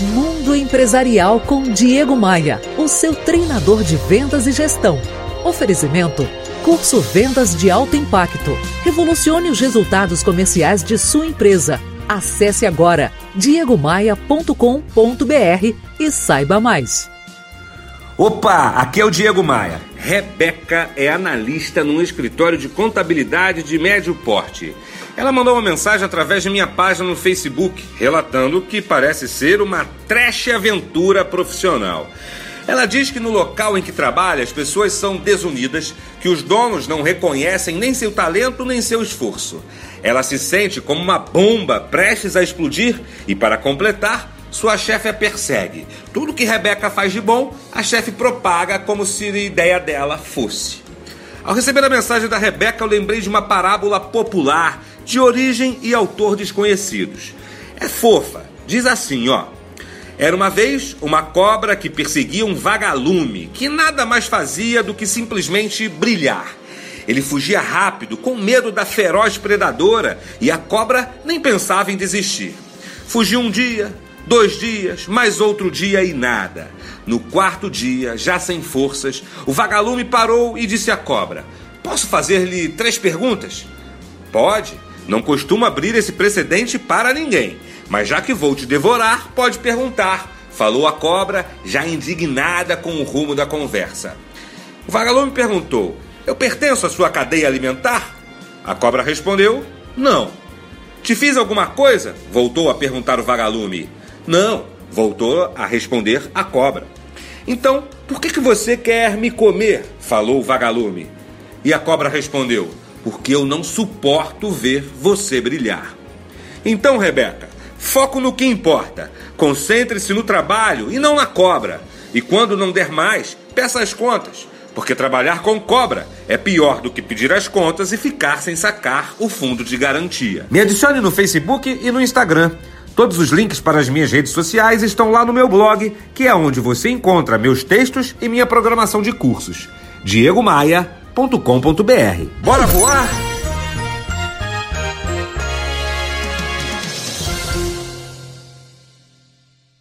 Mundo Empresarial com Diego Maia, o seu treinador de vendas e gestão. Oferecimento: Curso Vendas de Alto Impacto. Revolucione os resultados comerciais de sua empresa. Acesse agora diegomaia.com.br e saiba mais. Opa, aqui é o Diego Maia. Rebeca é analista num escritório de contabilidade de médio porte. Ela mandou uma mensagem através de minha página no Facebook, relatando que parece ser uma trash aventura profissional. Ela diz que no local em que trabalha as pessoas são desunidas, que os donos não reconhecem nem seu talento nem seu esforço. Ela se sente como uma bomba prestes a explodir e, para completar, sua chefe a persegue. Tudo que Rebeca faz de bom, a chefe propaga como se a ideia dela fosse. Ao receber a mensagem da Rebeca, eu lembrei de uma parábola popular de origem e autor desconhecidos. É fofa. Diz assim, ó: Era uma vez uma cobra que perseguia um vagalume, que nada mais fazia do que simplesmente brilhar. Ele fugia rápido, com medo da feroz predadora, e a cobra nem pensava em desistir. Fugiu um dia, dois dias, mais outro dia e nada. No quarto dia, já sem forças, o vagalume parou e disse à cobra: Posso fazer-lhe três perguntas? Pode. Não costumo abrir esse precedente para ninguém, mas já que vou te devorar, pode perguntar, falou a cobra, já indignada com o rumo da conversa. O vagalume perguntou: Eu pertenço à sua cadeia alimentar? A cobra respondeu: Não. Te fiz alguma coisa? Voltou a perguntar o vagalume. Não, voltou a responder a cobra. Então, por que, que você quer me comer? falou o vagalume. E a cobra respondeu: Porque eu não suporto ver você brilhar. Então, Rebeca, foco no que importa. Concentre-se no trabalho e não na cobra. E quando não der mais, peça as contas. Porque trabalhar com cobra é pior do que pedir as contas e ficar sem sacar o fundo de garantia. Me adicione no Facebook e no Instagram. Todos os links para as minhas redes sociais estão lá no meu blog, que é onde você encontra meus textos e minha programação de cursos. diegomaia.com.br. Bora voar?